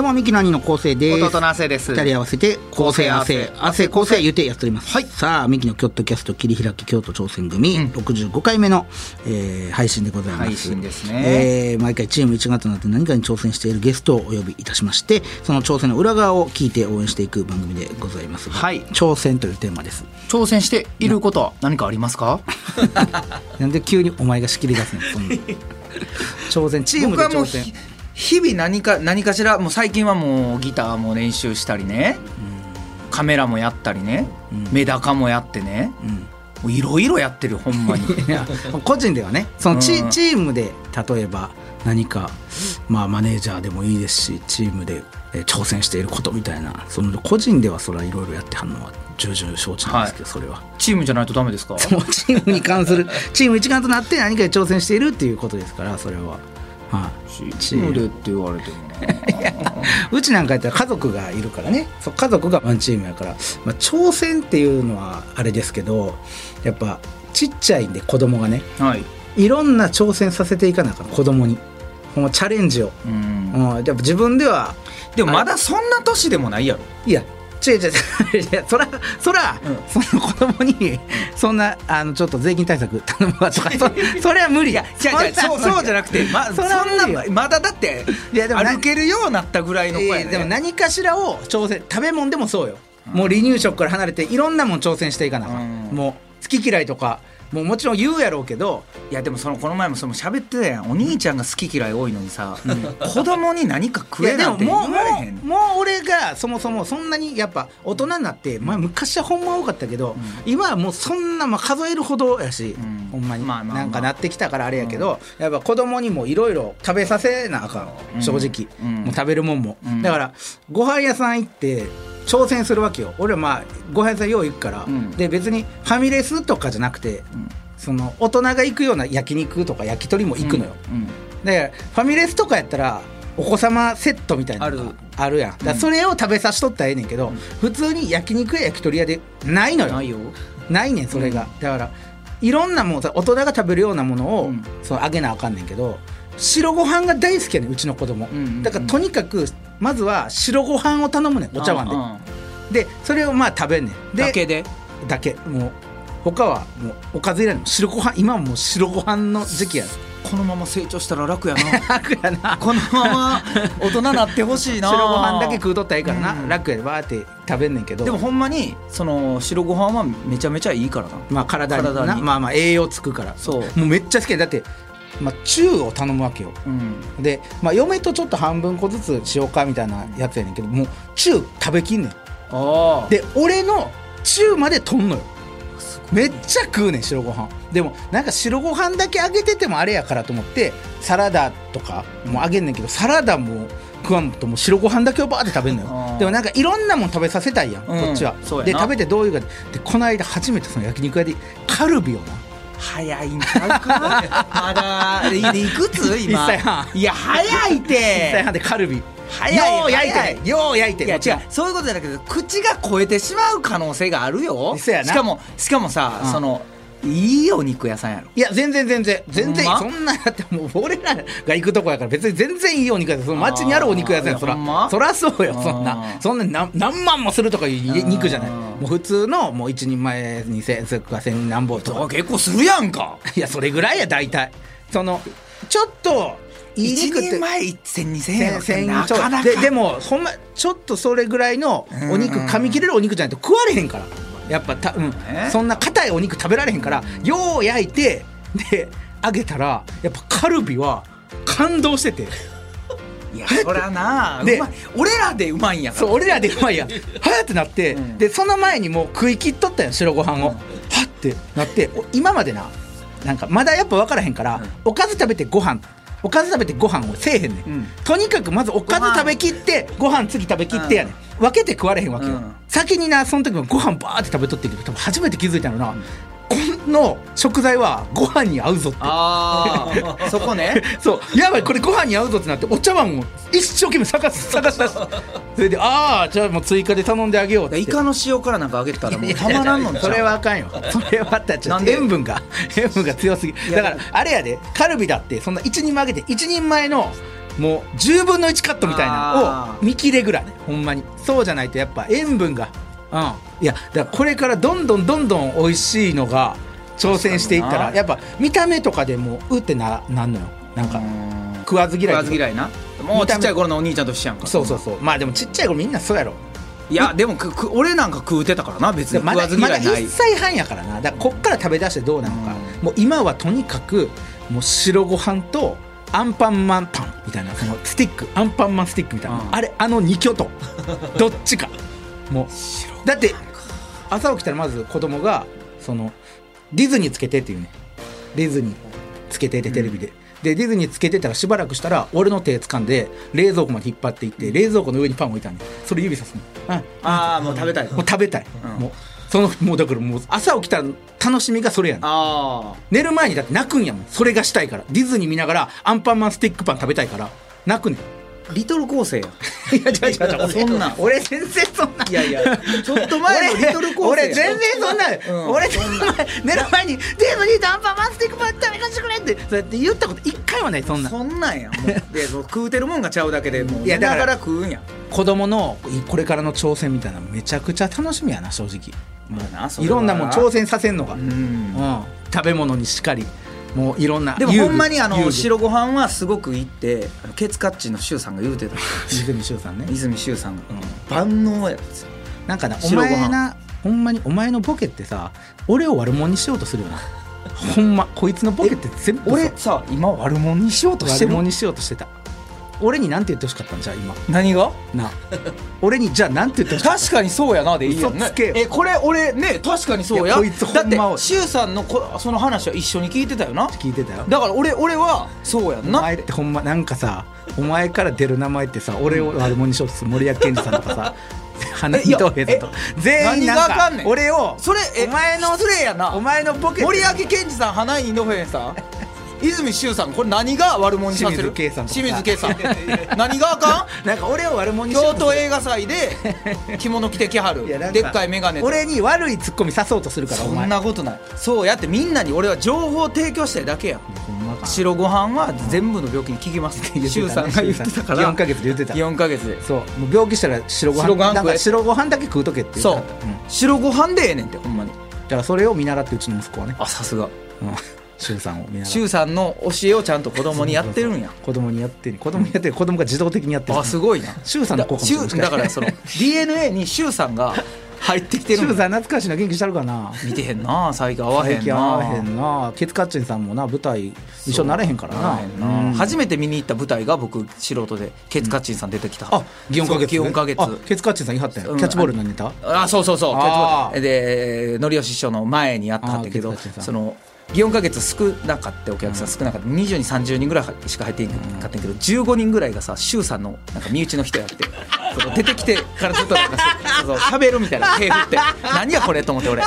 どうもミキの兄の昴生です。弟の亜生です。二人合わせて昴生亜生。亜生。昴生言うてやっております、はい。さあミキの京都キャスト切り開き京都挑戦組、65回目の、えー配信でございます。配信ですね。えー毎回チーム1月になって何かに挑戦しているゲストをお呼びいたしましてその挑戦の裏側を聞いて応援していく番組でございますが、はい。挑戦というテーマです。挑戦していることは何かありますか？なんで急にお前が仕切り出すの？そんな。挑戦チームで挑戦。ひ日々何か何かしらもう最近はもうギターも練習したりね。カメラもやったりね。メダカもやってね。もういろいろやってるほんまに。個人ではね。そのチ,、うんチームで例えば何か、まあ、マネージャーでもいいですしチームで、えー挑戦していることみたいな。その個人ではそれはいろいろやってはんのは重々承知なんですけど、それは。チームじゃないとダメですか？もうチームに関するチーム一丸となって何かに挑戦しているっていうことですからそれは。はい、チームでって言われても。な うちなんかやったら家族がいるからね。そう家族がワンチームやから、まあ、挑戦っていうのはあれですけどやっぱちっちゃいんで子供がねはい。いろんな挑戦させていかなあかん子供に。このチャレンジを、うん。うん、やっぱ自分ではでもまだそんな年でもないやろ。いや違う違う違う。そらそら、うん。その子供にそんなあのちょっと税金対策頼むわとかそ それは無理やじゃじゃそうそうじゃなくてまそんなまだだっていやでもな歩けるようになったぐらいの子やね。でも何かしらを挑戦食べ物でもそうよ、もう離乳食から離れていろんなもん挑戦していかなあかん、うん。もう好き嫌いとかもうもちろん言うやろうけどいやでもそのこの前もその喋ってたやん。お兄ちゃんが好き嫌い多いのにさ、子供に何か食えなんて言もうもわれへん。うもう俺がそもそもそんなにやっぱ大人になって、まあ、昔はほんま多かったけど、今はもうそんなまあ数えるほどやし、うん。ほんまに、まあまあまあ。なんかなってきたからあれやけど、やっぱ子供にもいろいろ食べさせなあかん、うん。正直、うん。もう食べるもんも、うん。だからご飯屋さん行って挑戦するわけよ。俺はまあご飯屋さんよう行くから、うん。で別にファミレスとかじゃなくて、その大人が行くような焼肉とか焼き鳥も行くのよ、うん。だからファミレスとかやったらお子様セットみたいなのがある。やん。だそれを食べさしとったらええねんけど、普通に焼肉や焼き鳥屋でないのよ。ないよ。ないねんそれが、だからいろんなもんさ大人が食べるようなものを、うん。そのあげなあかんねんけど白ご飯が大好きやねんうちの子供、うんうんうん。だからとにかくまずは白ご飯を頼むねんお茶碗で、うん。うんでそれをまあ食べんねん。でだけで？だけ。もう他はもうおかずいらない白ご飯今はもう白ご飯の時期やこのまま成長したら楽やな。楽やな。このまま 大人なってほしいな。白ご飯だけ食うとったらいいからな、うん。楽やでバーって食べんねんけど。でもほんまにその白ご飯はめちゃめちゃいいからな。まあ体にな。体に。まあまあ栄養つくから。そう。もうめっちゃ好きやだって、まあ、チューを頼むわけよ。うん。で、まあ、嫁とちょっと半分こずつしようかみたいなやつやねんけどもうチュー食べきんねん。で俺のチューまでとんのよ。めっちゃ食うねん白ご飯。でもなんか白ご飯だけあげててもあれやからと思ってサラダとかもあげんねんけどサラダも食わんともう白ご飯だけをバーって食べんのあよーでもなんかいろんなもん食べさせたいやん、うん。こっちは。で食べてどういうかでこの間初めてその焼肉屋でカルビをな早いんちゃうかまだいいくつ今？いや早いっ1歳て半でカルビ。早いよう焼いてよう焼いて。いや違う。んそういうことじゃなくて口が超えてしまう可能性があるよ。しかもしかもさ、うん。そのいいお肉屋さんやろ。いや全然全然。全然ま？そんなだってもう俺らが行くとこやから別に全然いいお肉屋さんその街にあるお肉屋さんやそら。ま？そらそうよそんな。そんな何何万もするとかいう肉じゃない。もう普通のもう一人前2000円とか1000何本とか。結構するやんか。いやそれぐらいや大体。そのちょっといい一肉って。人前10002000円やなかなか。ででもほんまちょっとそれぐらいのお肉うん。噛み切れるお肉じゃないと食われへんからやっぱた、うん。えそんな硬いお肉食べられへんからよう焼いてで揚げたらやっぱカルビは感動してて。いやそりゃなで俺らでうまいんやそう俺らでうまいやん。はやってなって、うん。でその前にもう食い切っとったやん白ご飯を、うん。はってなってお今までななんかまだやっぱ分からへんから、うん。おかず食べてご飯おかず食べてご飯をせえへんねん、うん。とにかくまずおかず食べきってご飯。次食べきってやねん、分けて食われへんわけよ、うん。先になその時もご飯バーって食べとってんけど多分初めて気づいたのな、こんの食材はご飯に合うぞって。ああ そこね。そう。やばいこれご飯に合うぞってなってお茶碗を一生懸命探す探し出すそれでああじゃあもう追加で頼んであげようって。イカの塩辛なんかあげてたらもうたまらんのそれはあかんよ。それはあったらちょっと塩分が 塩分が強すぎ。やだからあれやでカルビだってそんな1人前あげて1人前のもう10分の1カットみたいなのあを見切れぐらい。ほんまに。そうじゃないとやっぱ塩分がうん。いやだこれからどんどんどんどん美味しいのが挑戦していったらやっぱ見た目とかでもうってななんのよ。なんかうん。食わず嫌い食わず嫌いな。もうちっちゃい頃のお兄ちゃんと一緒やんか。そうそうそう。まあでもちっちゃい頃みんなそうやろ。いやでもくく俺なんか食うてたからな。別にまだ食わずまだ嫌いない。1歳半やからな。だからこっから食べ出してどうなのか、もう今はとにかくもう白ご飯とアンパンマンパンみたいなそのスティックアンパンマンスティックみたいな、うん。あれあの2巨頭 どっちかもうだって朝起きたらまず子供がそのディズニーつけてっていうね。ディズニーつけてってテレビで、でディズニーつけてたらしばらくしたら俺の手掴んで冷蔵庫まで引っ張っていって冷蔵庫の上にパン置いたんでそれ指さすの、うん、ああもう食べたいもう食べたい、うん。もうそのもうだからもう朝起きたら楽しみがそれやねん。あ寝る前にだって泣くんやもん。それがしたいから。ディズニー見ながらアンパンマンスティックパン食べたいから。泣くねん。あリトル構成や いや違う違う違う。そんなん。俺全然そんないやいやちょっと前のリトル構成俺俺全然そんな、うん。俺寝る前寝る前にディズニーとアンパンマンスティックパン食べさせてくれってそうやって言ったこと一回はないそんなそんなんやもう。でそう食うてるもんがちゃうだけでもういやだから食うんや子供のこれからの挑戦みたいなのめちゃくちゃ楽しみやな正直。もうまあなそれはいろんなもん挑戦させんのが、ううん。ん、食べ物にしっかりもういろんなでもほんまにあの白ご飯はすごくいいってケツカッチの周さんが言うてた。泉修さんね。泉周さん。が万能やつなんかなお前なほんまにお前のボケってさ俺を悪者にしようとするよな。ほんまこいつのボケって全部俺さ今悪者にしようとしてる？悪者にしようとしてた俺になんて言ってほしかったんじゃあ今？何が？な。俺にじゃあなんて言ってほしかった？確かにそうやなでいいやんね。嘘つけ。よえこれ俺ね確かにそうや。いやこいつほだってんま周さんのこその話は一緒に聞いてたよな。聞いてたよ。だから俺俺はそうやんおな前ってほんまなんかさお前から出る名前ってさ俺を悪者にしようとする森脇健児さんとかさ花見東平さんとか。全員なん何があかんねん？俺をそれえお前の失礼やな。お前のボケ森脇健児さん花井野辺さん泉周さんこれ何が悪者にさせる？清水圭さん 何があかん？なんか俺を悪者にしよ京都映画祭で 着物着てきはる。でっかい眼鏡と。俺に悪いツッコミ刺そうとするからおそ前んなことない。そうやってみんなに俺は情報を提供したいだけや。白ご飯は全部の病気に効きます。って周さんが言ってたから。4ヶ月で言ってた。4ヶ月で。そう。もう病気したら白ご飯白ご飯だから白ご飯だけ食うとけって言そうってた。う。ん。白ご飯でええねんってほんまに。だからそれを見習ってうちの息子はね。あさすが。うん周さんを周さんの教えをちゃんと子供にやってるんや。子供にやってる。子供にやってる。子供が自動的にやってる。あすごいな。周さんの子かもしれない周だからその DNA に周さんが入ってきてる周んさん懐かしいな元気したるかな。見てへんな。最近会わへんな。最近会わへんな。ケツカッチンさんもな舞台一緒になれへんからな。んな。うん。初めて見に行った舞台が僕素人でケツカッチンさん出てきた。あ祇園か月そう祇月。あケツカッチンさんいはったん。やうん。キャッチボールのネタあそうそうそう。あー。でのりお師匠の前にやったんだけどその祇園か月少なかったお客さん少なかった。20人30人ぐらいしか入っていかったんやけど15人ぐらいがさ周さんのなんか身内の人やって。その出てきてからずっとなんかそうそう喋るみたいな手振って。何やこれと思って俺。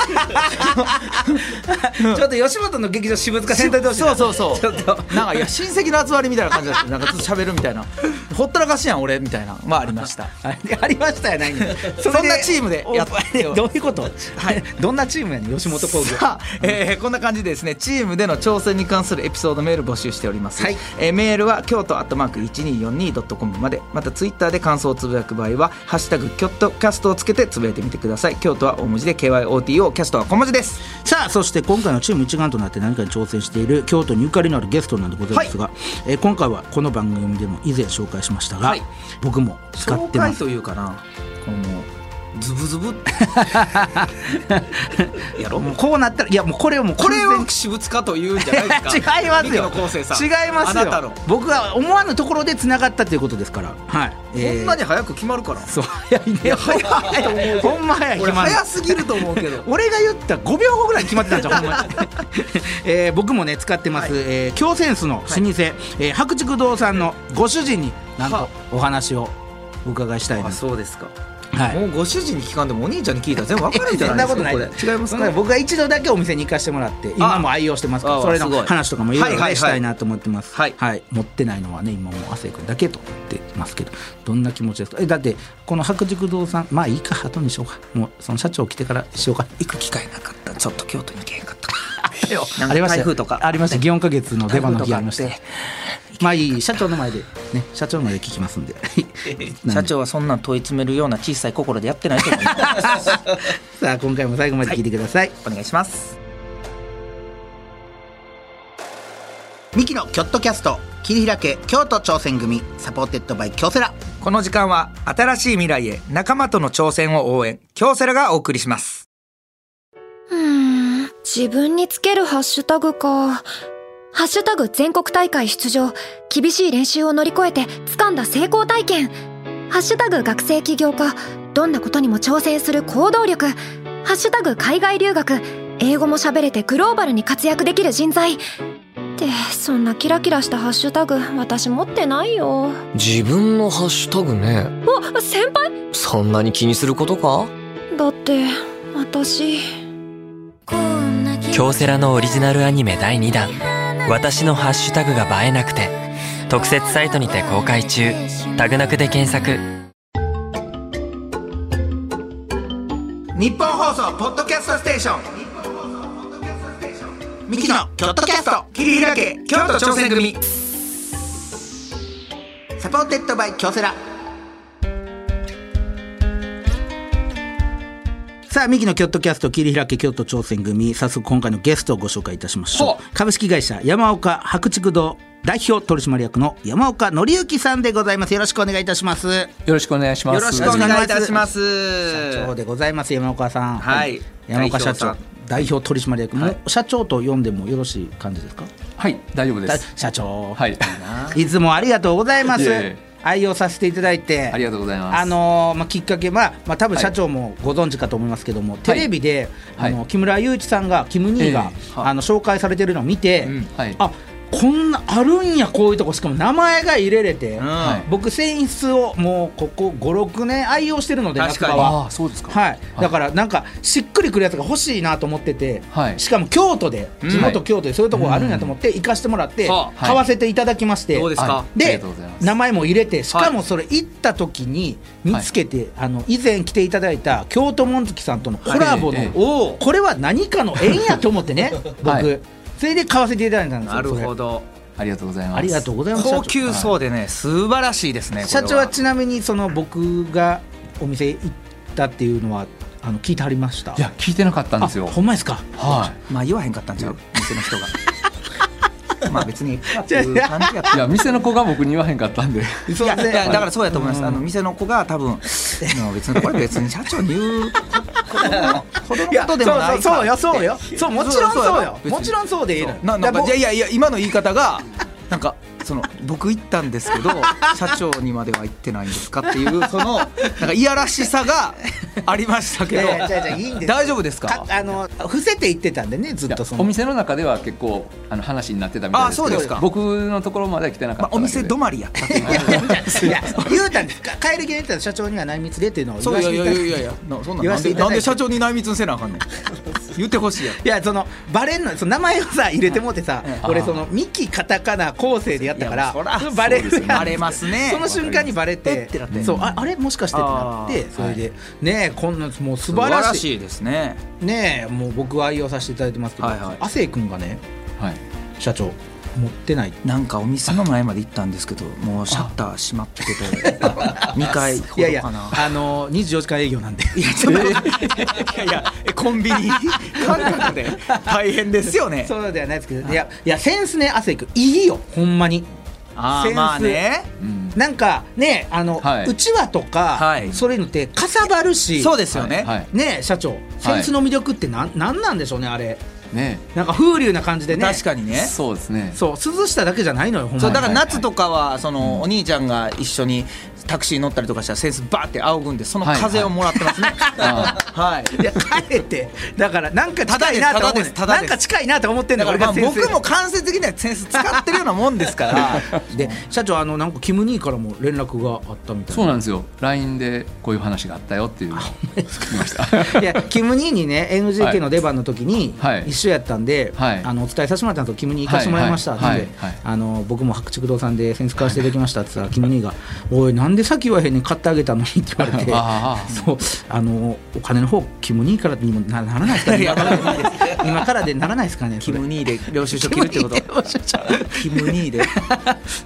ちょっと吉本の劇場渋塚センター同士そうそうそう。ちょっと。なんかいや親戚の集まりみたいな感じだってなんかずっと喋るみたいな。ほったらかしやん俺みたいな。まあありました。あありましたやないね そんなチームでやっおどういうこと？はい。どんなチームやねん吉本興業。さあ、えーこんな感じでですねチームでの挑戦に関するエピソードメール募集しております、はい。えーメールは京都アットマーク 1242.com までまたツイッターで感想をつぶやく場合は「ハッシュタグキョットキャスト」をつけてつぶやいてみてください。京都は大文字で KYOTO キャストは小文字です。さあそして今回のチーム一丸となって何かに挑戦している京都にゆかりのあるゲストなんでござい。ますが、えー今回はこの番組でも以前紹介しましたが、はい。僕も使ってます。紹介というかなこのズブズブ やろ？もうこうなったらいやもうこれをもうこれ完を私物化というんじゃないですか。違いますよ。違いますよ。あなたの。僕は思わぬところでつながったということですから。はい、こんなに早く決まるから。そう早いね。早いと思うほんま早い俺決まる。早すぎると思うけど。俺が言った5秒後ぐらいに決まってたんじゃんほんまに、えー僕もね使ってます、えー京センスの老舗、えー白竹堂さんのご主人になんとはお話をお伺いしたいなあそうですかはい。もうご主人に聞かんでもお兄ちゃんに聞いたら全部わかるんじゃないですかなことない。これ。違いますか？僕が一度だけお店に行かせてもらって今も愛用してますからあそれの話とかもいろいろしたいなと思ってます。はい。持ってないのはね今もう亜生君だけと思ってますけどどんな気持ちですか？えだってこの白軸堂さんまあいいか後にしようか。もうその社長来てからしようか。行く機会なかった。ちょっと京都に行けへんかった。ありました台風とか。ありました。祇園花月の出番の日ありましたまあいい社長の前でね社長の前で聞きますんで。社長はそんなん問い詰めるような小さい心でやってないと思います。さあ今回も最後まで聞いてください、お願いします。ミキのキョットキャスト切り開け京都挑戦組 supported by 京セラ。この時間は新しい未来へ仲間との挑戦を応援京セラがお送りします。うーん、自分につけるハッシュタグか。ハッシュタグ全国大会出場。厳しい練習を乗り越えて掴んだ成功体験。ハッシュタグ学生起業家。どんなことにも挑戦する行動力。ハッシュタグ海外留学。英語も喋れてグローバルに活躍できる人材。って、そんなキラキラしたハッシュタグ、私持ってないよ。自分のハッシュタグねあ、先輩？そんなに気にすることか？だって、私。京セラのオリジナルアニメ第2弾「私のハッシュタグが映えなくて」特設サイトにて公開中。タグなくで検索。ニッポン放送ポッドキャストステーション。ミキのキョットキャスト。切り開け京都挑戦組。 supported by 京セラ。さあ、ミキのキョットキャスト切り開け京都挑戦組、早速今回のゲストをご紹介いたしましょう。株式会社山岡白竹堂代表取締役の山岡則之さんでございます。よろしくお願いいたします。よろしくお願いします。よろしくお願いいたします社長でございます、山岡さん。はい山岡社長代表取締役も、はい社長と呼んでもよろしい感じですか？はい、大丈夫でだす。社長、はい、いつもありがとうございますいえいえ愛用させていただいてありがとうございます。あのーまあ、きっかけは、まあ、多分社長もご存知かと思いますけども、テレビで、はい。あの木村祐一さんがキム・ニーが、えあの紹介されてるのを見て、うん。はい。あこんなあるんやこういうとこしかも名前が入れれて、はい。僕泉質をもうここ56年愛用してるので確かは。ああ、そうですか。はい、だからなんかしっくりくるやつが欲しいなと思ってて、はい。しかも京都でうん。地元京都でそういうとこあるんやと思って行かしてもらってはあ買わせていただきまして、どうですか、で名前も入れてしかもそれ行った時に見つけて、あの以前来ていただいた京都紋月さんとのコラボの、これは何かの縁やと思ってね 僕、はいそれで買わせていただいたんですよなるほど。ありがとうございます。ありがとうございます。高級そうでね素晴らしいですね社長は。ちなみにその僕がお店行ったっていうのはあの聞いてはりました？いや、聞いてなかったんですよ。あ。ほんまですか？はまあ言わへんかったんちゃう？店の人がまあ別にっていう感じや店の子が僕に言わへんかったんで。いやだからそうやと思います、うん。あの店の子が多分もう別にこれ別に社長に言う子供のことでもないそうよそうよ。そうもちろんそうよ。もちろんそうでいいのよ。いやいやいや今の言い方がなんかその僕行ったんですけど 社長にまでは行ってないんですかっていうそのなんかいやらしさがありましたけど大丈夫ですか？かあの伏せて言ってたんでねずっとその。お店の中では結構あの話になってたみたいですけどあそうですか。僕のところまでは来てなかまあ、おっただけで、店止まりやったっていう。いや言うたんです。か帰り際に言ったら社長には内密でっていうのを言そういわせていただいて。やいやいやいやなそんなんで社長に内密せなあかんねん。言ってほしいやん。いやそのバレんのその名前をさ入れてもってさ、ええ。俺そのミキカタカナ構成でやったからバレるバレますね。その瞬間にバレてえってなって。そうああれ？もしかしてってなってあそれで、ねえこんなもう素素晴晴らしいですね。ねえもう僕は愛用させていただいてますけど、はいはい。亜生君がねはい。社長持ってない。なんかお店の前まで行ったんですけどもうシャッター閉まってて 2回ほいやいやどかな。あの24時間営業なんで。いやちょっと。いやいやえコンビニ感覚で大変ですよね。そうではないですけどいやいやセンスね亜生君いいよ。ほんまに。センス。あーまあね。うん。なんかねあの、はい。うちわとか、はい。そういうのってかさばるし。そうですよね、はい。ね社長。センスの魅力ってなん,、なんなんでしょうねあれね。なんか風流な感じでね。確かにね。そうですね。そう涼しただけじゃないのよほんまに。そうだから夏とかはそのお兄ちゃんが一緒にタクシー乗ったりとかしたらセンスバーって仰ぐんでその風をもらってますね、あはい。いや帰ってだからなんか近いなと思うねん。ただですただです。なんか近いなと思ってんだだから僕も間接的にはセンス使ってるようなもんですから。で社長あのなんかキム兄からも連絡があったみたいな。そうなんですよ。LINE でこういう話があったよっていう。のを聞きました いやキム兄にね NGK の出番の時にはい。一緒やったんで、はい。あのお伝えさせてもらったんですよ。キム兄行かせてもらいましたって、はいはい僕も白竹堂さんでセンス買わせていただきましたって言ったらキム兄が「おいなんで先言わへんねん買ってあげたのに」って言われて そうあのお金の方キム兄からにもなならない。から今からでならないですかねキム2 で領収書切るってこと。キム2で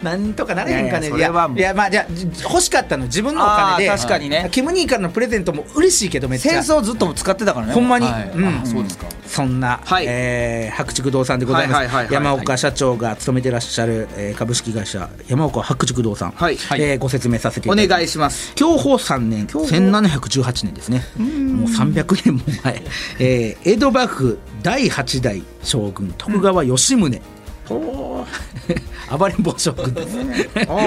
なんと。かなれへんかね。いやいやまあじゃ欲しかったの自分のお金で。確かにね。キム兄からのプレゼントも嬉しいけどめっちゃ。センスをずっと使ってたからねほんまに、はい。うん。あそうですか。そんな、はい。えー白竹堂さんでございます、山岡社長が勤めてらっしゃる、えー株式会社山岡白竹堂さん、はい。えーご説明させていおただきます。願いします。享保3年1718年ですね。もう300年も前、えー江戸幕府第8代将軍徳川吉宗、暴れん坊将軍。です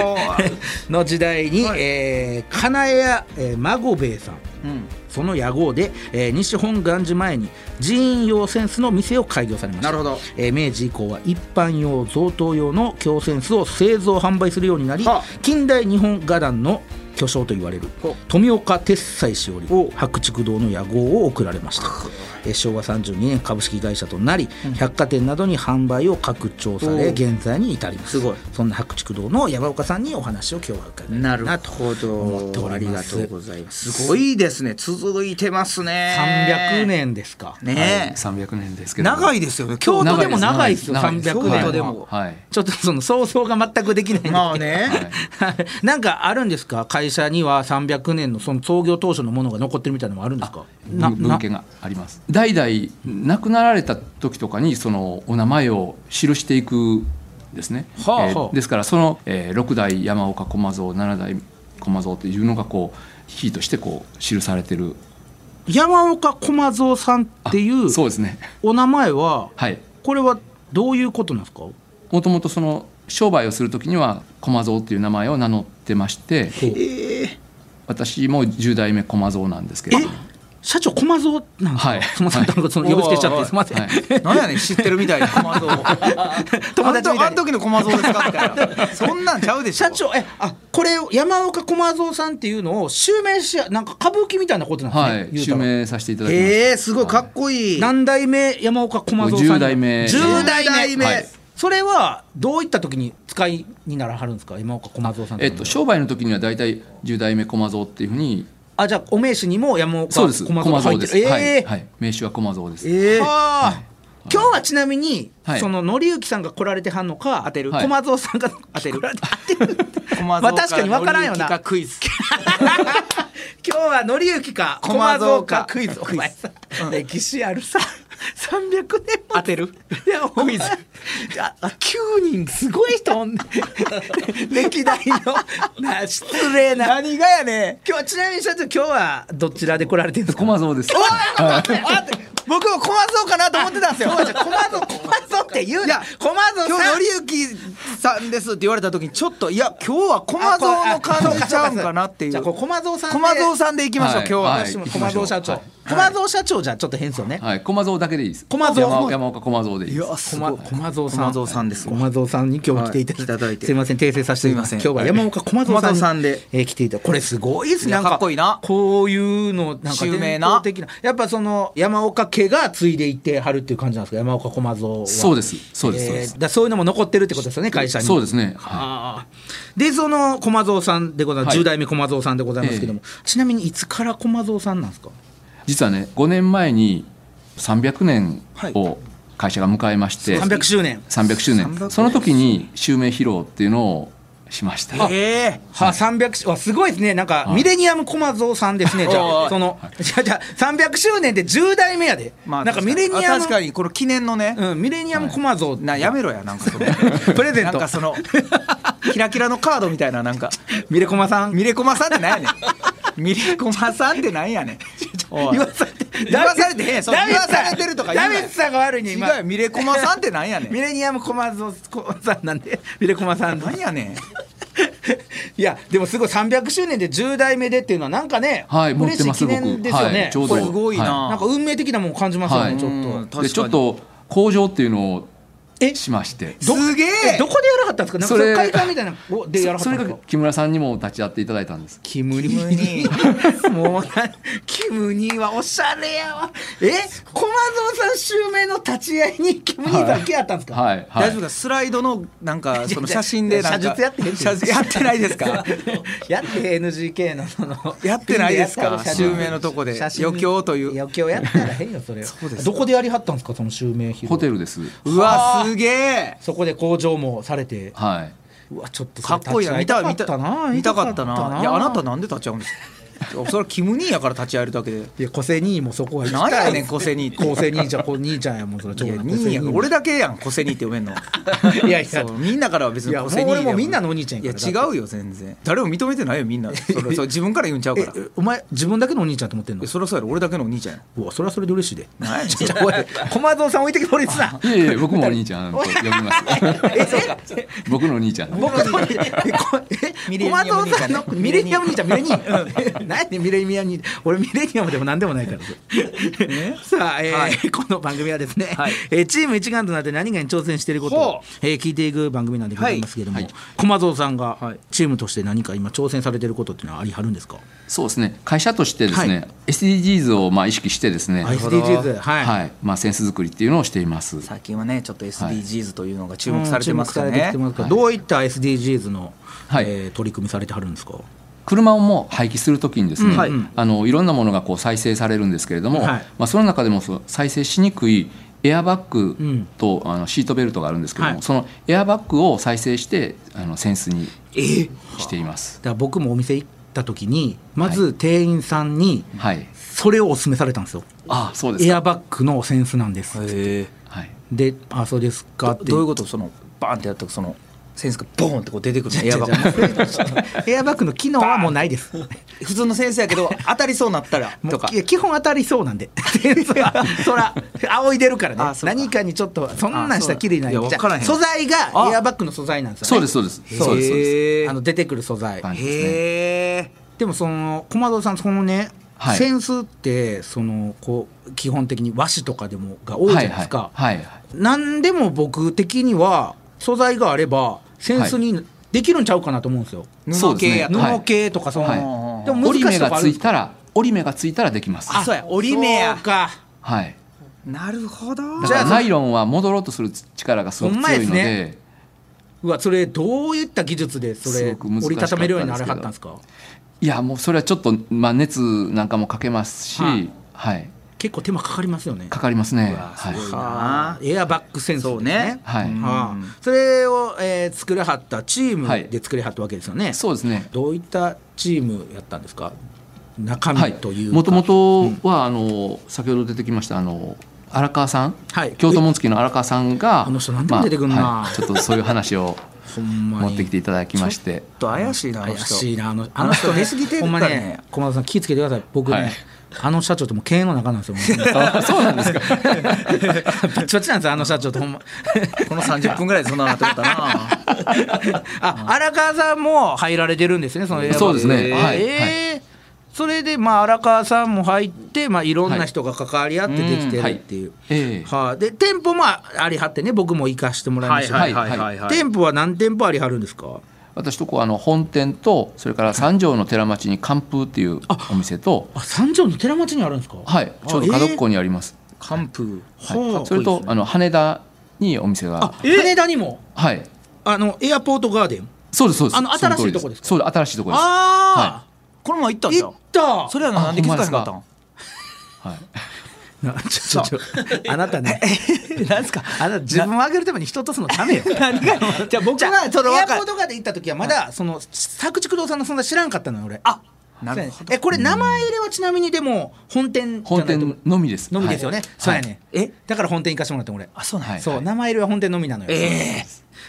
の時代に、えー金谷屋、えー孫兵衛さん。うん。その屋号で、えー西本願寺前に寺院用センスの店を開業されました。なるほど。えー明治以降は一般用贈答用の京センスを製造販売するようになりはあ。近代日本画壇の巨匠と言われるほ富岡鉄斎氏よりお白竹堂の屋号を贈られましたえー昭和32年株式会社となり、百貨店などに販売を拡張されお現在に至ります。すごい。そんな白竹堂の山岡さんにお話を今日は伺いなるなとほ思っておどありがります。とうございますすごいですね。続いてますね。300年ですか。ね。はい。え300年ですけど長いですよね。京都でも長いです。よ。長いです。300年京都でも。はい。ちょっとその想像が全くできないんで。すけどまあね。なんかあるんですか？会社には300年のその創業当初のものが残ってるみたいなのもあるんですか？文献があります代々亡くなられた時とかにそのお名前を記していくんですね、はあはあ。えーですからその、えー6代山岡駒蔵7代駒蔵っていうのがこう比喩としてこう記されてる。山岡駒蔵さんっていうそうですね。お名前ははい。これはどういうことなんですか？もともとその商売をする時には駒蔵っていう名前を名乗ってまして私も10代目駒蔵なんですけれど。も社長駒蔵なんか、はい。すみません、なんかその呼び捨てしちゃってすみません、はい。何やねん知ってるみたいな。駒蔵友達みたいに。あん時の駒蔵ですかみたいなそんなんちゃうでしょ。社長えあこれ山岡駒蔵さんっていうのを襲名しなんか歌舞伎みたいなことなんですね、はい。襲名させていただきました。ええすごいかっこいい。何代目山岡駒蔵さん10代目10代目。10代目。はい。それはどういった時に使いにならはるんですか山岡駒蔵さんえっと、商売の時には大体10代目駒蔵っていうふうにあじゃあお名刺にも山岡そうです。駒駒蔵が入っええはい、名刺は駒蔵です、ええはあ。今日はちなみに、はい。その紀之さんが来られてはんのか当てる。駒蔵さんが当てる。まあ確かに分からんよな。今日は紀之か駒駒蔵蔵か。かクイズ。お前さ、歴史あるさ300年も当てる？いやクイズ。ああ9人すごい人おんねん。歴代の。な失礼な。何がやね今日はちなみに社長今日はどちらで来られてるんですか？駒蔵です。僕も駒蔵かなと思ってたんですよ。駒蔵駒蔵って言うな。駒蔵今さん。日紀之さんです。って言われた時にちょっといや今日は駒蔵の感じちゃうんかなっていう。じゃあこれ駒蔵さんで。駒蔵さんでいきましょうはい。今日ははい。駒蔵社長、はい。駒蔵社長じゃちょっと変ですよね、はい。駒蔵だけでいいです。駒蔵山山岡駒蔵でいいいです駒駒蔵さん。駒蔵さんです。わ駒蔵さんに今日は来ていただいて,、はいすいません訂正させていただき今日は山岡駒蔵さんで。えー来ていたこれすごいですね。かかっこいいな。こういうのなんか伝な。統的な。やっぱその山岡家が継いでいってはるっていう感じなんですか？山岡駒蔵は。そうです。そうです。そうです。えーだそういうのも残ってるってことですよね会社に。そうですね、はあ。あでその駒蔵さんでございます、はい。10代目駒蔵さんでございますけども、ちなみにいつから駒蔵さんなんですか？い、実はね5年前に300年はい。を会社が迎えまして、300周年。300周年。300その時に襲名披露っていうのをしました。ええはあ、300しわすごいですね。なんか、はい。ミレニアム駒蔵さんですね。じゃあその、じゃあじゃあ300周年で10代目やで、なんかミレニアム確かに。この記念のね。うん、ミレニアム駒蔵、なやめろやなんか。そ のプレゼント。なんかそのキラキラのカードみたいななんか。ミレコマさん。ミレコマさんってなんやねんミレコマさんってなんやねん。言わされて言わされてへん言わされてるとか言うなよ。ダビッツさんが悪いね違う今よミレコマさんってなんやねん。ミレニアム駒蔵駒さんなんでミレコマさんなんやねん。いやでもすごい300周年で10代目でっていうのはなんかね、はい持ってます嬉しい記念ですよね、僕はいちょうど。これすごいな。はなんか運命的なもん感じますよね、はい。ちょっうんとでちょっと工場っていうのをえしまして。どすげえ！えどこでやらはったんですか？なんかそれそれ会館みたいなおでやらはったそれんですか？が木村さんにも立ち会っていただいたんです。キムニキムニもうなキムニはおしゃれやわ。え？駒蔵さん襲名の立ち会いにキムニだけやったんですか、はいはい。大丈夫か？スライドのなんかその写真でなんか写実やって やってないですか？やって NGK のそのやってないですか？襲名のとこで。余興という。余興やったらへんよそれそうです。かどこでやりはったんですか？その襲名ホテルです。うわすげえ。そこで工場もされて。はうわちょっとそれかっこいいな。見た見た立ち会いたかったな。見たかったな。いやあなたなんで立ち会うんですか？それはキム兄やから立ち会えるだけで。いや個性兄もそこは行きなんたいやねん個性兄って。個性兄ちゃんこ兄ちゃんやもんそれいや長男兄や個性俺だけやん個性兄って呼べんの。いやいや。そうみんなからは別いやもうに個性兄俺もみんなのお兄ちゃんいややから。違うよ全然。誰も認めてないよみんな。それそう自分から言うんちゃうから。えお前自分だけのお兄ちゃんと思ってんの？えそりゃそうやろ。俺だけのお兄ちゃんや。うわそれはそれで嬉しいで。何やねんちょおい駒蔵さん置いてきぼりすないいえいえ僕もお兄ちゃんと呼びます。えそうか。僕のお兄ちゃん。僕のえこえミレニアム駒蔵さんのミミレニアムレニアム兄ちゃんミレニアム何やねんミレニアム兄俺ミレニアムでも何でもないから。さあ、えーはい。この番組はですね、はい。えーチーム一丸となって何かに挑戦していることほを、えー聞いていく番組なんでございますけれども、はい。はい。駒蔵さんがはい。チームとして何か今挑戦されていることっていうのはありはるんですか、そうですね。会社としてですね、はい。SDGs をまあ意識してですね、あはい。SDGs はい、まあ、センス作りっていうのをしています。最近はねちょっと SDGs というのが注目されてますからね。はい。どういった SDGs の、はい。えー取り組みされてはるんですか？車をも廃棄するときにですね、うん。はい。あのいろんなものがこう再生されるんですけれども、はい。まあ、その中でもそう再生しにくいエアバッグうん。と、あのシートベルトがあるんですけども、はい。そのエアバッグを再生してあのセンスにえしています。だから僕もお店行った時にまず店員さんにはい、それをお勧めされたんですよ。あそうですか、エアバッグのセンスなんですへえはい、で「あそうですか」って。どういうこと？そのバーンってやったらそのセンスがボーンってこう出てくるの。エアバッグ。エアバッグの機能はもうないです。普通のセンスやけど当たりそうなったらもとか。ういや基本当たりそうなんで。そら仰いでるからね。何かにちょっとそんなんしたらきれいない素材があエアバッグの素材なんですよね。そうですそうです。そうですあの出てくる素材。はいへえでもその駒蔵さんそのね、はい。センスってそのこう基本的に和紙とかでもが多いじゃないですか、はいはいはいなんでも僕的には素材があればセンスにできるんちゃうかなと思うんですよ、布系布系とかその、はい。でも折り目がついたら折り目がついたらできます。あそうや。折り目やか。はい。なるほど。だからナイロンは戻ろうとする力がすごく強いので。すね。でうわそれどういった技術でそれ折りたためるようになれはったんですか？いやもうそれはちょっと、まあ、熱なんかもかけますし、はい。はい、結構手間かかりますよね。かかりますね。はい。エアバッグセンスですそうね。はい。うん。はあそれを、えー作らはったチームで作れはったわけですよね、そうですね。どういったチームやったんですか？中はい。身というか、もともとはあの先ほど出てきましたあの荒川さん、はい。京都紋付の荒川さんがあの人何でも出てくんなまあはい。ちょっとそういう話を ほんまに。持ってきていただきまして。ちょっと怪しいなあの怪人しい。なあのあの人出過ぎてるほんまからねね駒田さん気ぃつけてください。僕ね、はいあの社長とも経営の中なんですよ。そうなんですか。バッチバチなんですよあの社長と。ほんま。この30分ぐらいでそんなのなってことだな。あ荒川さんも入られてるんですねそのそうですね。えー。はい。えーそれでまあ荒川さんも入って、まあ、いろんな人が関わり合ってできてるっていう、ええ。はあ、で店舗もありはってね僕も行かしてもらいました。けど、はいはいはい。店舗は何店舗ありはるんですか？私とこあの本店とそれから三条の寺町に寒風っていうお店とあ三条の寺町にあるんですか？はい。ちょうど角っこにあります、寒風はあそれとあの羽田にお店あが羽田にも？はい。あのエアポートガーデン？そうですそうです。あの新しいとこですか？そう新しいとこです。あこの前行ったあ、んじゃん行った。それはなんで気づかへんかったん？はいなちょちょ あなたね。なんですか？あなた自分を上げるために人とすのダメよ。何が？じゃあ僕じゃあはそのエアポートガーデン行った時はまだその作築堂さんの存在知らんかったのよ俺。あなるほど。えこれ名前入れはちなみにでも本店本店のみです。のみですよね、はい。そうやね、え？だから本店行かしてもらって俺。あそうなんや。はい。そう、名前入れは本店のみなのよ、え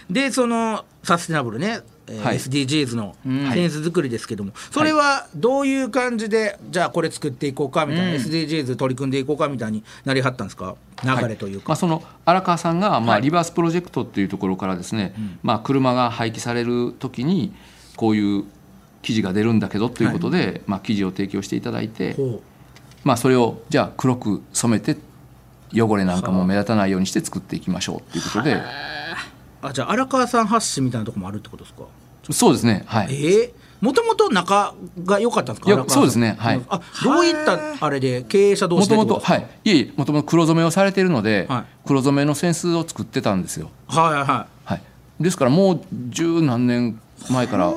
でそのサステナブルね、えーはい SDGs のん。センス作りですけども、それはどういう感じでじゃあこれ作っていこうかみたいな、うん。SDGs 取り組んでいこうかみたいになりはったんですか？流れというか、まあ、その荒川さんが、まあ、はい。リバースプロジェクトっていうところからですね、まあ、車が廃棄される時にこういう生地が出るんだけどということで、まあ、生地を提供していただいて、ほまあ、それをじゃあ黒く染めて汚れなんかも目立たないようにして作っていきましょうということでうあじゃあ荒川さん発信みたいなとこもあるってことですか？そうですね。はい。ええもともと仲が良かったんですか？そうですね。はい。あどういったあれで経営者同もと士でってことともとはい。いえいえもともと黒染めをされているので、はい。黒染めの扇子を作ってたんですよ。はいはいははい、ですからもう十何年前から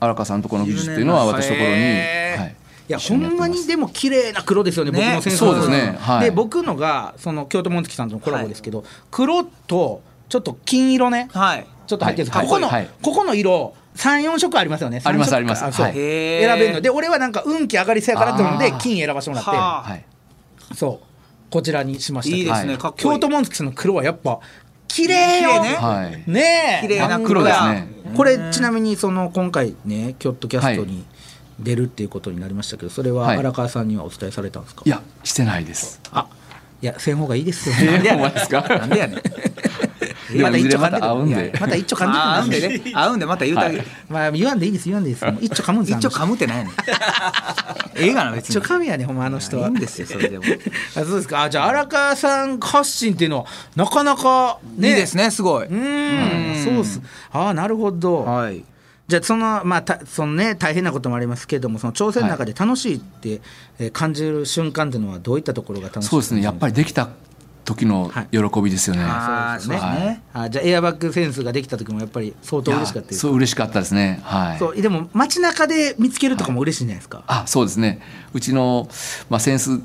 荒川さんとこの技術っていうのは私のところに、はい、いやほんまにでも綺麗な黒ですよねね僕のセンスそうですね。はい。で僕のがその京都紋付さんとのコラボですけど、黒とちょっと金色ね。はい。ちょっと入ってるんです。けど、ここの、はい。はいここの色34色ありますよね。ありますあります。あそう。はい選べるの。で俺はなんか運気上がりそうやからっていうので金選ばせてもらって、ははい、そう。こちらにしました。いいですね。はい。かっこいい。京都紋付さんの黒はやっぱ綺麗よ。ね。はい。ねえ綺麗な真っ黒ですね。これちなみにその今回ねキョットキャストに出るっていうことになりましたけどそれははい。荒川さんにはお伝えされたんですか、いやしてないです。あいやせん方がいいですよ。なんでやねんでもいずれまた会うんで。また一丁噛んであ合うんでね。合うんでまた言うてあげるまあ言わんでいいです言わんでいいです。一丁噛むんです一応噛むってないねん。ええがな別に。一丁噛みやねほんまあの人は。いいんですよそれでもいいあ そうですか。あじゃあ荒川さん発信っていうのはなかなかねですねすごい。うーん。そうっす。ああなるほど、はい。じゃあそのまあたそのね大変なこともありますけれどもその挑戦の中で楽しいって、えー感じる瞬間っていうのはどういったところが楽しいそうですね。やっぱりできた時の喜びですよね、あーそうですね、そうね。あじゃあエアバッグセンスができた時もやっぱり相当嬉しかったですそう嬉しかったですね。はい。そうでも街中で見つけるとかも嬉しいんじゃないですか、あそうですね。うちの、まあ、センス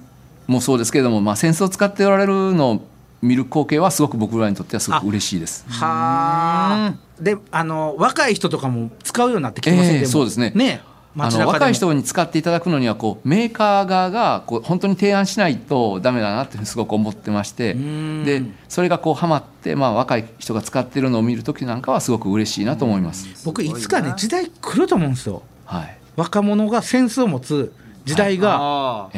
もそうですけれども、まあ、センスを使っておられるのを見る光景はすごく僕らにとってはすごく嬉しいです。はあであの若い人とかも使うようになってきてません、ええでも。そうですね。ねあの若い人に使っていただくのにはこうメーカー側がこう本当に提案しないとダメだなっていうふうにすごく思ってましてん。でそれがこうハマって、まあ、若い人が使ってるのを見る時なんかはすごく嬉しいなと思います。僕いつかね時代来ると思うんですよ。はい。若者がセンスを持つ時代が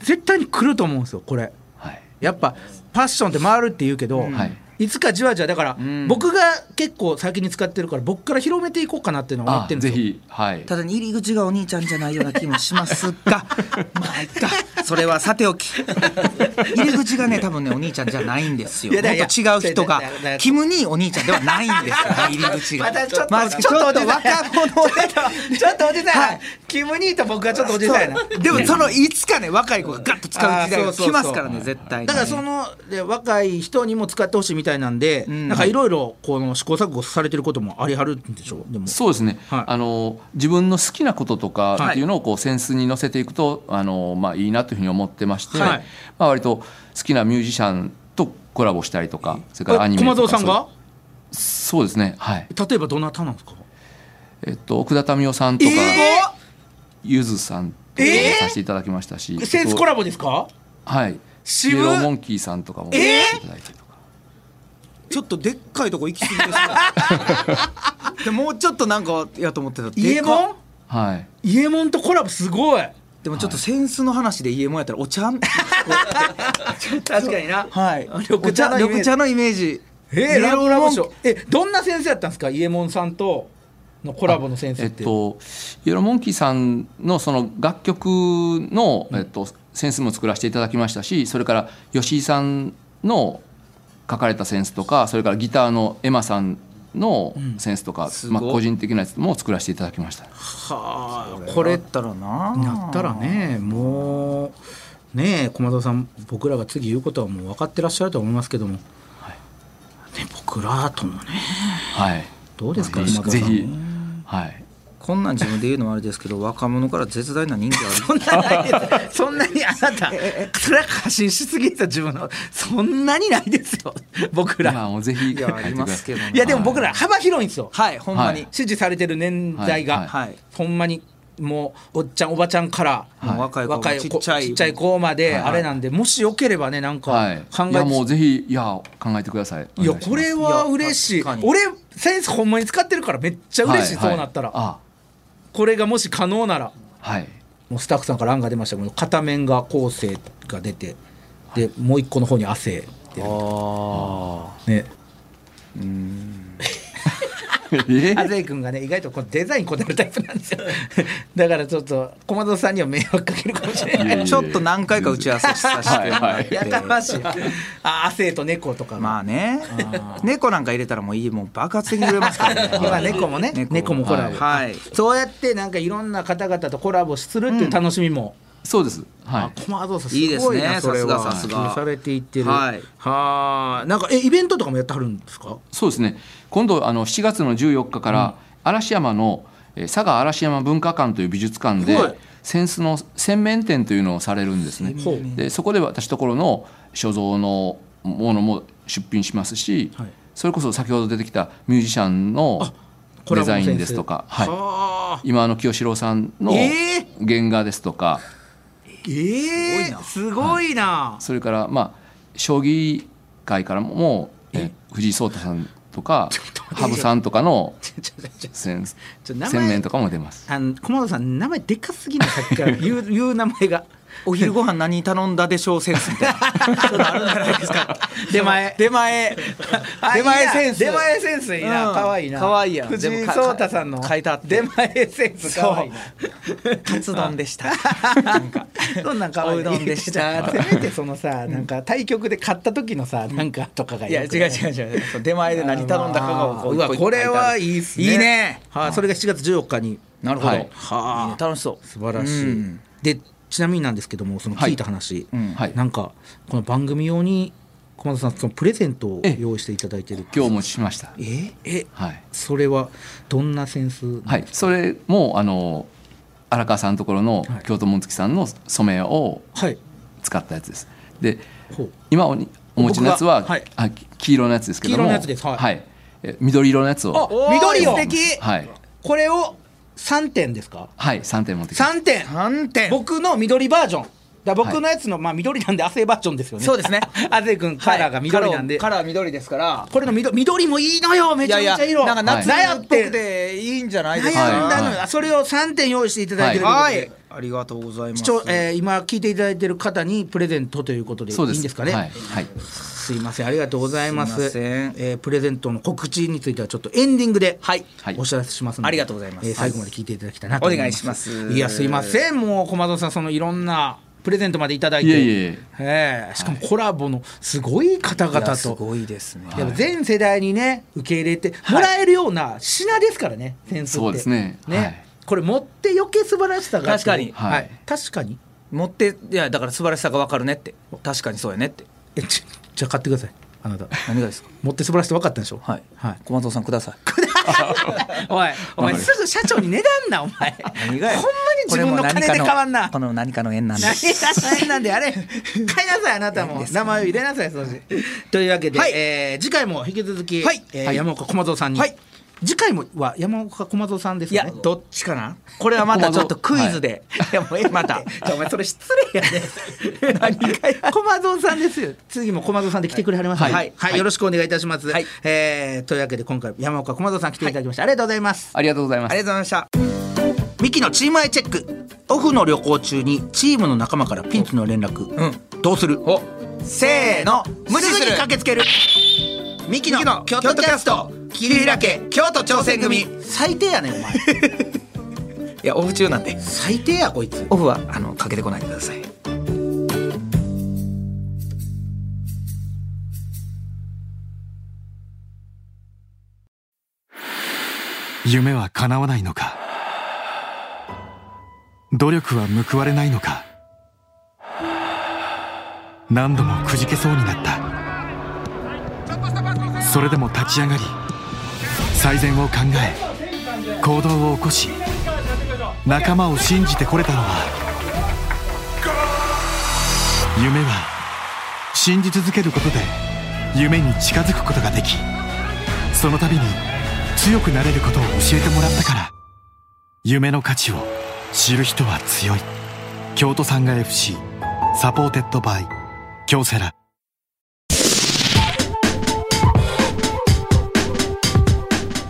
絶対に来ると思うんですよこれ。えはい。やっぱファッションって回るって言うけど、はいいつかじわじわだから、ん。僕が結構先に使ってるから僕から広めていこうかなっていうのは思あってるんですよ。ぜひはい。ただ入り口がお兄ちゃんじゃないような気もしますが。まあいっかそれはさておき。入り口がね多分ねお兄ちゃんじゃないんですよ。もっと違う人がキム兄お兄ちゃんではないんですよ入り口が。またちょっと、まあちょっと若者でちょっとおじさん、はい。キム兄と僕はちょっとおじさんやなでもそのいつかね若い子がガッと使う時代が来ますからね絶対に。だからそので若い人にも使ってほしいみたいなんで、ん。なんかいろいろこの試行錯誤されてることもありはるんでしょう？でも。そうですね、はい。あの自分の好きなこととかっていうのをこうセンスに乗せていくとあの、まあ、いいなというふうに思ってまして、はい。まあ、割と好きなミュージシャンとコラボしたりとかそれからアニメ駒とか蔵さんが？そうですね。はい。例えばどなたなんですか？えっと奥田民生さんとか、えゆずさんとかえー？させていただきましたし、センスコラボですか？はい。イ渋エローモンキーさんとかもいただいたりとか、ちょっとでっかいとこ行き過ぎですね。でもうちょっとなんかやと思ってた。イエモンはい。イエモンとコラボすごい。でもちょっとセンスの話でイエモンやったらお茶？確かにな。はい。緑茶のイメージ。緑茶のイメージ。えー、ラブラブショー。えどんな先生やったんですか？イエモンさんとのコラボの先生えっ、と、イエローモンキーさんのその楽曲の、えっと、センスも作らせていただきましたしそれから吉井さんの書かれたセンスとかそれからギターのエマさんのセンスとか、すごい。まあ、個人的なやつも作らせていただきました。はあこれやったらななったらねもうねえ駒田さん僕らが次言うことはもう分かってらっしゃると思いますけども、ね、僕らともね。はい、どうですかぜひ駒田さん。ぜひ、はい、こんなん自分で言うのはあれですけど 若者から絶大な人気ある。そんなないです。そんなにあなたそれは過信しすぎですよ自分のそんなにないですよ。僕ら。まあもうぜひいやあり。ますけどねいやでも僕ら幅広いんですよ。はいほんまに、はい。支持されてる年代が、はいはい。ほんまにもうおっちゃんおばちゃんから、もう若い子若い子ちっちゃいちっちゃい子。まではいあれなんで、もしよければねなんかはい、考えて、いやもうぜひいや考えてください。いやこれは嬉しい。俺センスほんまに使ってるからめっちゃ嬉しい、はいはい。そうなったら。あこれがもし可能ならはい。もうスタッフさんから案が出ましたけど片面が後世が出てでもう一個の方に汗出るあねえ？亜生君がね意外とこうデザインこだわるタイプなんですよ。だからちょっと駒田さんには迷惑かけるかもしれない。いやいやちょっと何回か打ち合わせさせて。はい。はい。やかましい。あ亜生と猫とかも。まあね。猫なんか入れたらもういいもう爆発的に売れますからね。今猫もね猫もコラボ、はい。そうやってなんかいろんな方々とコラボするっていう楽しみも、そうです。はい。いですねすごいなそれは。さすがさすが。されていってる。はい。はあなんかえイベントとかもやってはるんですか？いそうですね。今度あの7月の14日から嵐山のえー佐賀嵐山文化館という美術館ではい。扇子の洗面展というのをされるんですね。ほう。でそこで私ところの所蔵のものも出品しますし、はい。それこそ先ほど出てきたミュージシャンのデザインですとか、はい、はあ。今の清志郎さんのえ原画ですとか、ええすごいな、それからまあ将棋界からももうえ？藤井聡太さんとか羽生さんとかの洗面とかも出ます。あの駒田さん名前でかすぎない？さっきから言う 言う名前がお昼ご飯何頼んだでしょうセンスみたいな。そういうのあるんじゃないですか。出前。出前出前センス。出前センスいいな、うん。可愛いな。可愛いやん。藤井聡太さんの。書いてあって。出前センス可愛いな。カツ丼でした。そんなん可愛い。おうどんでした。せめてそのさなんか対局で勝った時のさなんかとかがいや違う違う違う。出前で何頼んだかがこううわこれはいいっすね。いいね。はい。それが7月14日に。なるほど、はあ。楽しそう。素晴らしい、うん。でちなみになんですけどもその聞いた話、うん。はい。なんかこの番組用に駒田さんそのプレゼントをええ。用意していただいてる。今日お持ちしました。ええ？はい。それはどんなセンス？はい。それもあの荒川さんのところのはい。京都紋付さんの染めをはい。使ったやつです。で今おにお持ちのやつは、はい。あ黄色のやつですけども。黄色のやつです。はい。え緑色のやつを。あ緑を素敵。はい。これを3点ですか？はい3点持ってきました。3点。3点。僕の緑バージョン。だ僕のやつの、まあ緑なんで亜生バージョンですよね。そうですね。亜生君カラーが緑なんで、カラーカラー緑ですから。これの緑緑もいいのよ。めちゃめちゃ色。なんか夏はいっぽくてい。いんじゃないですか？悩んだのよ、はい。それを3点用意していただいてるはい。ありがとうございます。えー今聞いていただいてる方にプレゼントということでいそうです。いんですかね？はい、はい、すいません。ありがとうございます。すえープレゼントの告知についてはちょっとエンディングではい。はい。お知らせしますので、ありがとうございます。えー最後まで聞いていただきたいなと思います。お願いします。いやすいません。もう駒田さんそのいろんなプレゼントまでいただいて。いえいええ。えしかもコラボのすごい方々いやすとごいですね。やっぱ全世代にね受け入れてもらえるような品ですからね、センスって。そうですね。はい。これ持って余計素晴らしさが確かに。はい、はい。確かに。持っていやだから素晴らしさが分かるねって。確かにそうやねって。えちじゃあ買ってください。あなた。何がですか？持って素晴らしさ分かったでしょ？はい、はい。小松さんください。おいお前すぐ社長に値段なお前。何がや？ほんまに自分の金で変わんな。これも何かの縁なんで。何が大変なんであれ 買いなさいあなたも。名前を入れなさいそうしというわけで、はい。えー次回も引き続き、はい。山岡駒蔵さんに、はい次回もは山岡駒蔵さんですよねいやどっちかな？これはまたちょっとクイズで、い、やもうえまたお前それ失礼やで。何がや。駒蔵さんですよ。次も駒蔵さんで来てくれはりますねはい。はい、よろしくお願いいたします、はい。えーというわけで今回山岡駒蔵さん来ていただきました、ありがとうございます。ありがとうございます。ありがとうございました。ミキのチームアイチェックオフの旅行中にチームの仲間からピンチの連絡、うん。どうする？お。せーの。無視すすぐにる駆けつけるミキの京都キャスト切り開け京都挑戦組。最低やねんお前。いやオフ中なんで。最低やこいつ。オフはあのかけてこないでください。夢は叶わないのか？努力は報われないのか？何度もくじけそうになったそれでも立ち上がり最善を考え行動を起こし仲間を信じてこれたのは夢は信じ続けることで夢に近づくことができその度に強くなれることを教えてもらったから夢の価値を知る人は強い。京都サンガ FC supported by 京セラ。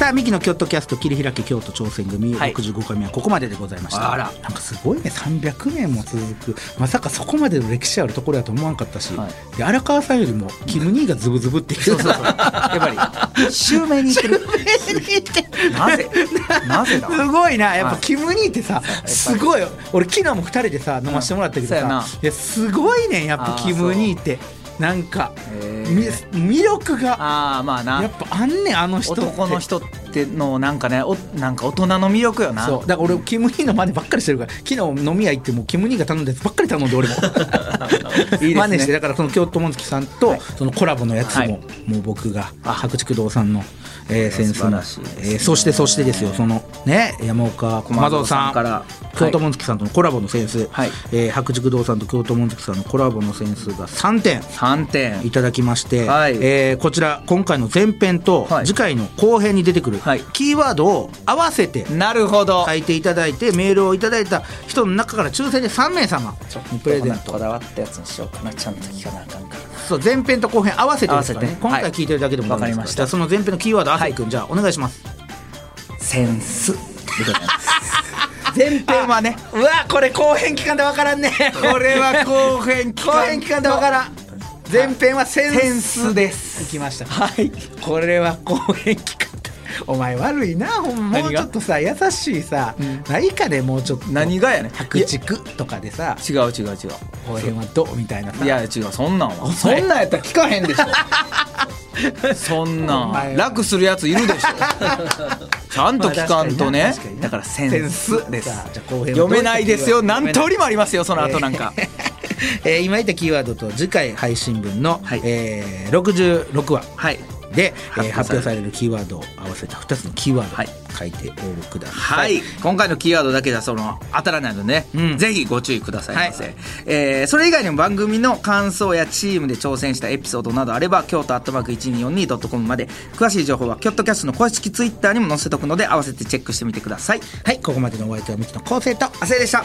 さあミキの京都キャスト切り開け京都挑戦組はい。65回目はここまででございました、あら。なんかすごいね300年も続く。まさかそこまでの歴史あるところやと思わんかったし、はい。で荒川さんよりもキム兄がズブズブっていうそうそうそう。やっぱり襲名に行ってる。なぜ？なぜだ？すごいな。やっぱはい。キム兄ってさすごい。俺昨日も2人でさ飲ませてもらったけどそうやな。さいやすごいねやっぱキム兄ってなんか魅力が。ああまあな。やっぱあんねんあの人男の人ってのなんかねおなんか大人の魅力よな。そう。だから俺キム・ニーの真似ばっかりしてるから昨日飲み屋行ってもキム・ニーが頼んだやつばっかり頼んで俺も いいね。真似してだからその京都紋月さんとはい。そのコラボのやつも、はい。もう僕があ。白竹堂さんの、えー、センスの、素晴らしいですね。えーそしてそしてですよそのね山岡駒蔵さん。から京都紋月さんとのコラボのセンス、はい。えー白竹堂さんと京都紋月さんのコラボのセンスが3点。3点。いただきまして、はい。えーこちら今回の前編とはい。次回の後編に出てくるはい。キーワードを合わせてなるほど。書いていただいてメールをいただいた人の中から抽選で3名様。にプレゼント。こだわったやつにしようかな。ちゃんと聞かなあかんからそう前編と後編合わせてですからね。今回聞いてるだけでもダメですわかりました。その前編のキーワード亜生君、じゃあお願いします。センス。でございます前編はね。うわこれ後編期間で分からんね。これは後編期後編期間で分からん。前編はセンスセンスです。いきました。はい。これは後編期間お前悪いなほんま。もうちょっとさ優しいさ、ないかねもうちょっと。何がやねん白竹とかでさ違う違う違う。後編はどう？みたいなさ。いや違うそんなんは。そんなんやったら聞かへんでしょ。そんなん。楽するやついるでしょ。ちゃんと聞かんとね。まあ確かになだからセセンンススです。読めないですよ。何通りもありますよその後なんか。えー今言ったキーワードと次回配信分の、はい。えー66話。はいで、えー発表される。キーワードを合わせた2つのキーワード書いて応募くださ。はい。い、今回のキーワードだけじゃその当たらないのでね、うん。ぜひご注意くださいませ、はいえーそれ以外にも番組の感想やチームで挑戦したエピソードなどあれば京都アットマーク 1242.com まで詳しい情報はキョットキャストの公式ツイッターにも載せとくので合わせてチェックしてみてください。はい、ここまでのお相手はミキの昴生と亜生でした